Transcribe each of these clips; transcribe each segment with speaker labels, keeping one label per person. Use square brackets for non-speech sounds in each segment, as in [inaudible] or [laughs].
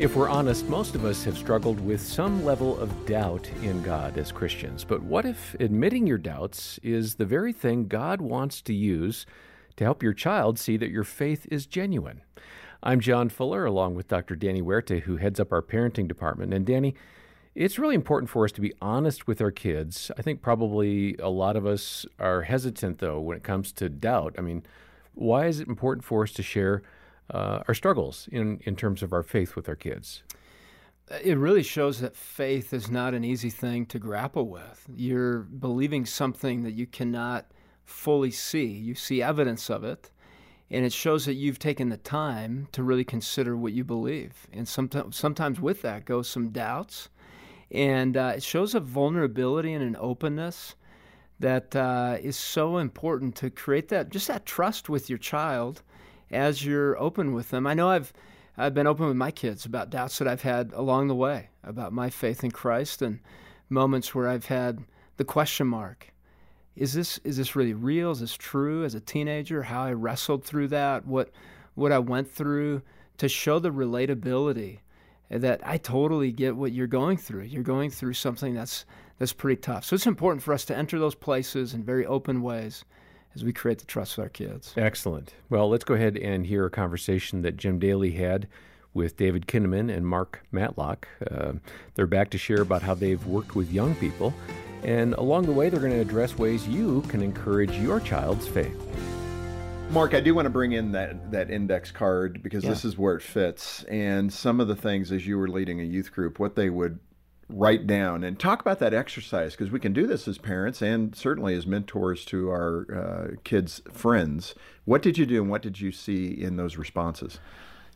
Speaker 1: If we're honest, most of us have struggled with some level of doubt in God as Christians. But what if admitting your doubts is the very thing God wants to use to help your child see that your faith is genuine? I'm John Fuller, along with Dr. Danny Huerta, who heads up our parenting department. And Danny, it's really important for us to be honest with our kids. I think probably a lot of us are hesitant, though, when it comes to doubt. I mean, why is it important for us to share uh, our struggles in, in terms of our faith with our kids?
Speaker 2: It really shows that faith is not an easy thing to grapple with. You're believing something that you cannot fully see. You see evidence of it, and it shows that you've taken the time to really consider what you believe. And sometimes, sometimes with that goes some doubts, and uh, it shows a vulnerability and an openness that uh, is so important to create that just that trust with your child as you're open with them. I know I've I've been open with my kids about doubts that I've had along the way about my faith in Christ and moments where I've had the question mark. Is this is this really real? Is this true as a teenager? How I wrestled through that, what what I went through to show the relatability that I totally get what you're going through. You're going through something that's that's pretty tough. So it's important for us to enter those places in very open ways as we create the trust with our kids.
Speaker 1: Excellent. Well, let's go ahead and hear a conversation that Jim Daly had with David Kinnaman and Mark Matlock. Uh, they're back to share about how they've worked with young people. And along the way, they're going to address ways you can encourage your child's faith.
Speaker 3: Mark, I do want to bring in that, that index card because yeah. this is where it fits. And some of the things, as you were leading a youth group, what they would write down and talk about that exercise because we can do this as parents and certainly as mentors to our uh, kids' friends. What did you do and what did you see in those responses?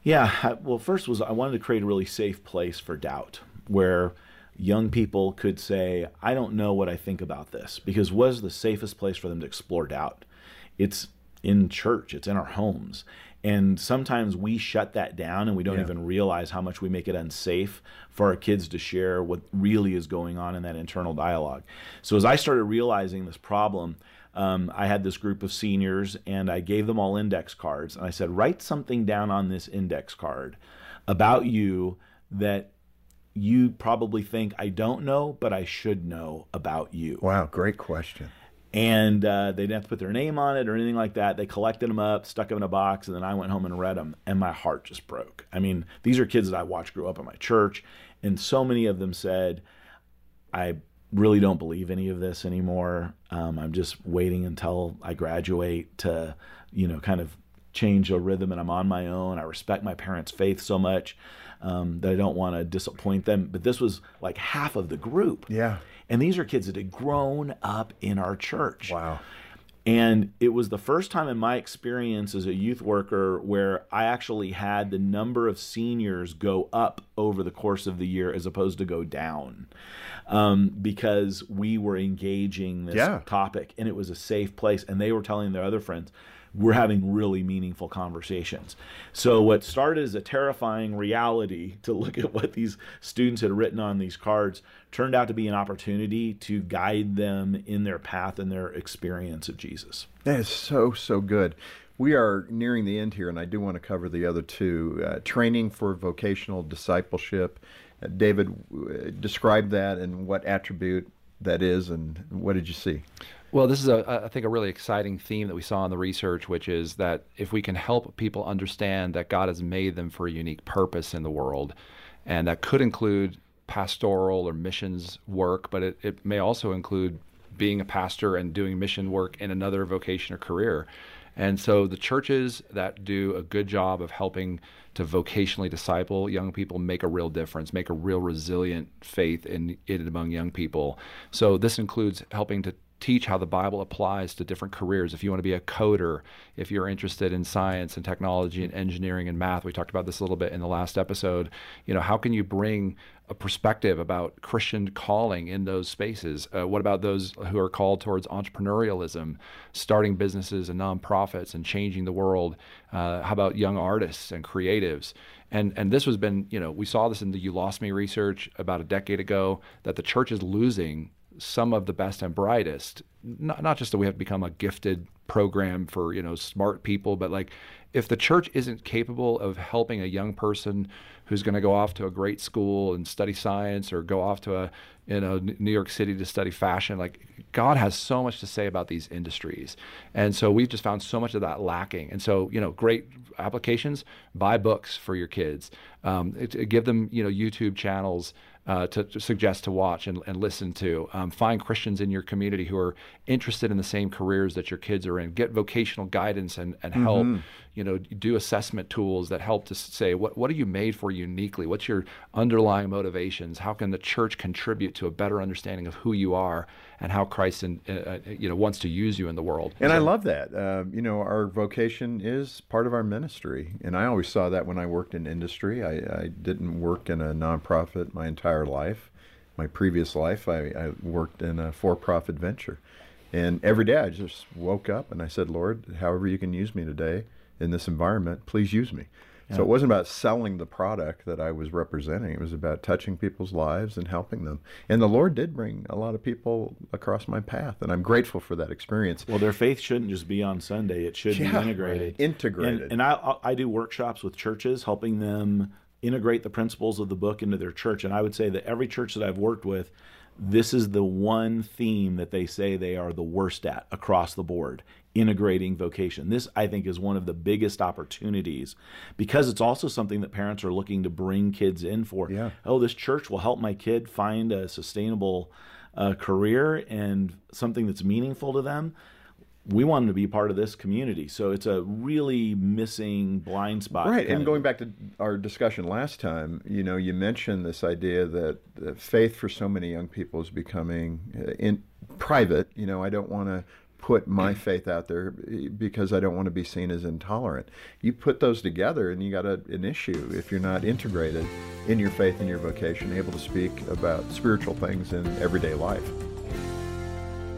Speaker 4: Yeah, well, first was I wanted to create a really safe place for doubt where young people could say, I don't know what I think about this because was the safest place for them to explore doubt. It's in church, it's in our homes. And sometimes we shut that down and we don't yeah. even realize how much we make it unsafe for our kids to share what really is going on in that internal dialogue. So as I started realizing this problem, um, I had this group of seniors and I gave them all index cards. And I said, write something down on this index card about you that you probably think I don't know, but I should know about you.
Speaker 3: Wow, great question
Speaker 4: and uh, they didn't have to put their name on it or anything like that. They collected them up, stuck them in a box, and then I went home and read them, and my heart just broke. I mean, these are kids that I watched grow up in my church, and so many of them said, "I really don't believe any of this anymore. Um, I'm just waiting until I graduate to, you know, kind of change a rhythm, and I'm on my own. I respect my parents' faith so much." Um, that I don't want to disappoint them. But this was like half of the group.
Speaker 3: Yeah.
Speaker 4: And these are kids that had grown up in our church.
Speaker 3: Wow.
Speaker 4: And it was the first time in my experience as a youth worker where I actually had the number of seniors go up over the course of the year as opposed to go down um, because we were engaging this yeah. topic and it was a safe place. And they were telling their other friends, we're having really meaningful conversations. So, what started as a terrifying reality [laughs] to look at what these students had written on these cards turned out to be an opportunity to guide them in their path and their experience of Jesus.
Speaker 3: That is so, so good. We are nearing the end here, and I do want to cover the other two uh, training for vocational discipleship. Uh, David, uh, describe that and what attribute that is, and what did you see?
Speaker 5: Well, this is a I think a really exciting theme that we saw in the research, which is that if we can help people understand that God has made them for a unique purpose in the world, and that could include pastoral or missions work, but it, it may also include being a pastor and doing mission work in another vocation or career. And so the churches that do a good job of helping to vocationally disciple young people make a real difference, make a real resilient faith in it among young people. So this includes helping to teach how the Bible applies to different careers. If you want to be a coder, if you're interested in science and technology and engineering and math, we talked about this a little bit in the last episode. You know, how can you bring a perspective about Christian calling in those spaces? Uh, what about those who are called towards entrepreneurialism, starting businesses and nonprofits and changing the world? Uh, how about young artists and creatives? And and this has been, you know, we saw this in the You Lost Me research about a decade ago that the church is losing some of the best and brightest. Not, not just that we have become a gifted program for you know smart people, but like if the church isn't capable of helping a young person who's going to go off to a great school and study science or go off to a you know New York City to study fashion like God has so much to say about these industries and so we've just found so much of that lacking and so you know great applications buy books for your kids um, it give them you know YouTube channels uh, to, to, suggest to watch and, and listen to. Um, find Christians in your community who are interested in the same careers that your kids are in. Get vocational guidance and, and help. Mm-hmm. You know, do assessment tools that help to say what what are you made for uniquely? What's your underlying motivations? How can the church contribute to a better understanding of who you are and how Christ in, uh, uh you know wants to use you in the world?
Speaker 3: And so, I love that. Uh, you know, our vocation is part of our ministry, and I always saw that when I worked in industry. I, I didn't work in a nonprofit my entire life. My previous life, I, I worked in a for profit venture. And every day I just woke up and I said, Lord, however you can use me today in this environment, please use me. Yeah. So it wasn't about selling the product that I was representing. It was about touching people's lives and helping them. And the Lord did bring a lot of people across my path, and I'm grateful for that experience.
Speaker 4: Well, their faith shouldn't just be on Sunday; it should yeah, be integrated.
Speaker 3: Integrated.
Speaker 4: And, and I, I do workshops with churches, helping them integrate the principles of the book into their church. And I would say that every church that I've worked with, this is the one theme that they say they are the worst at across the board integrating vocation. This, I think, is one of the biggest opportunities because it's also something that parents are looking to bring kids in for.
Speaker 3: Yeah.
Speaker 4: Oh, this church will help my kid find a sustainable uh, career and something that's meaningful to them we want them to be part of this community. So it's a really missing blind spot.
Speaker 3: Right. And going back to our discussion last time, you know, you mentioned this idea that faith for so many young people is becoming uh, in private. You know, I don't want to put my [clears throat] faith out there because I don't want to be seen as intolerant. You put those together and you got a, an issue if you're not integrated in your faith and your vocation, able to speak about spiritual things in everyday life.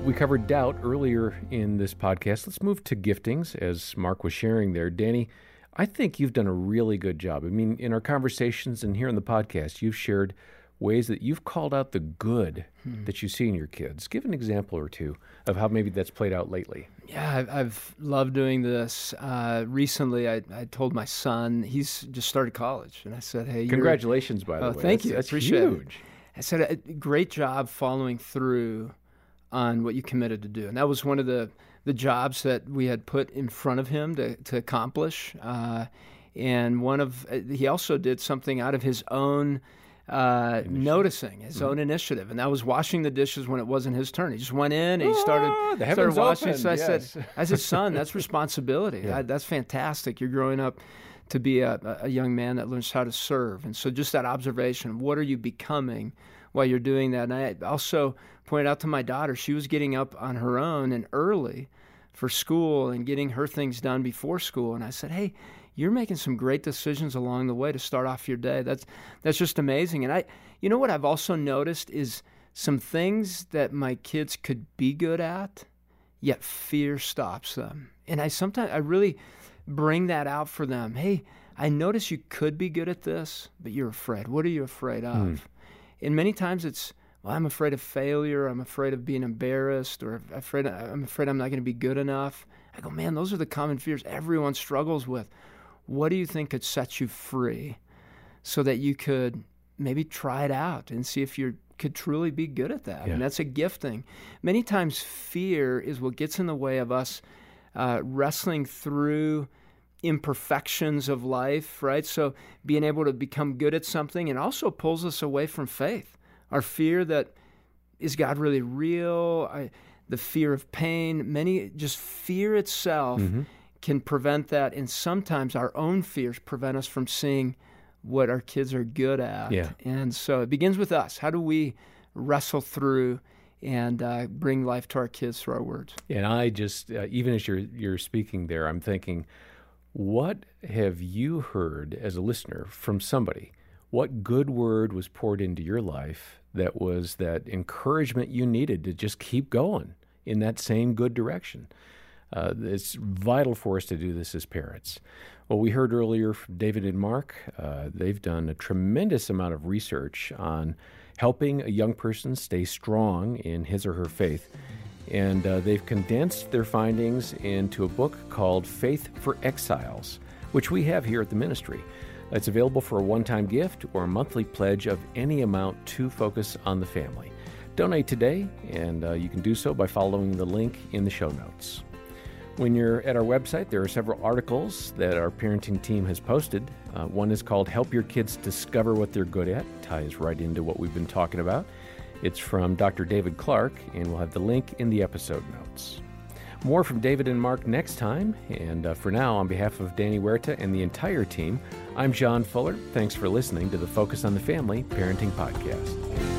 Speaker 1: We covered doubt earlier in this podcast. Let's move to giftings, as Mark was sharing there. Danny, I think you've done a really good job. I mean, in our conversations and here in the podcast, you've shared ways that you've called out the good hmm. that you see in your kids. Give an example or two of how maybe that's played out lately.
Speaker 2: Yeah, I've loved doing this. Uh, recently, I, I, told my son he's just started college, and I said, "Hey,
Speaker 1: congratulations, by the
Speaker 2: oh,
Speaker 1: way.
Speaker 2: Thank that's, you.
Speaker 1: That's
Speaker 2: Appreciate
Speaker 1: huge.
Speaker 2: It. I said, "Great job following through." On what you committed to do. And that was one of the, the jobs that we had put in front of him to, to accomplish. Uh, and one of he also did something out of his own uh, noticing his mm-hmm. own initiative, and that was washing the dishes when it wasn't his turn. He just went in and he started,
Speaker 1: oh,
Speaker 2: started washing. So I
Speaker 1: yes.
Speaker 2: said, as his son, [laughs] that's responsibility. yeah. I, that's fantastic. You're growing up to be a, a young man that learns how to serve, and so just that observation. What are you becoming? While you're doing that. And I also pointed out to my daughter, she was getting up on her own and early for school and getting her things done before school. And I said, hey, you're making some great decisions along the way to start off your day. That's that's just amazing. And I, you know what I've also noticed is some things that my kids could be good at, yet fear stops them. And I sometimes I really bring that out for them. Hey, I notice you could be good at this, but you're afraid. What are you afraid of? Mm and many times it's well, I'm afraid of failure. I'm afraid of being embarrassed, or afraid I'm afraid I'm not going to be good enough. I go, man, those are the common fears everyone struggles with. What do you think could set you free, so that you could maybe try it out and see if you could truly be good at that? Yeah. And that's a gifting. Many times, fear is what gets in the way of us uh, wrestling through imperfections of life, right? So being able to become good at something and also pulls us away from faith. Our fear that is God really real? I, the fear of pain, many just fear itself mm-hmm. can prevent that. And sometimes our own fears prevent us from seeing what our kids are good at.
Speaker 1: Yeah.
Speaker 2: And so it begins with us. How do we wrestle through? and uh, bring life to our kids through our words.
Speaker 1: And I just, uh, even as you're you're speaking there, I'm thinking, what have you heard as a listener from somebody? What good word was poured into your life that was that encouragement you needed to just keep going in that same good direction? Uh, it's vital for us to do this as parents. Well, we heard earlier from David and Mark. Uh, they've done a tremendous amount of research on helping a young person stay strong in his or her faith and uh, they've condensed their findings into a book called Faith for Exiles. which we have here at the ministry. It's available for a one time gift or a monthly pledge of any amount to focus on the family. Donate today, and uh, you can do so by following the link in the show notes. When you're at our website, there are several articles that our parenting team has posted. Uh, one is called Help Your Kids Discover What They're Good At, ties right into what we've been talking about. It's from Dr. David Clark, and we'll have the link in the episode notes. More from David and Mark next time. And uh, for now, on behalf of Danny Huerta and the entire team, I'm John Fuller. Thanks for listening to the Focus on the Family Parenting Podcast.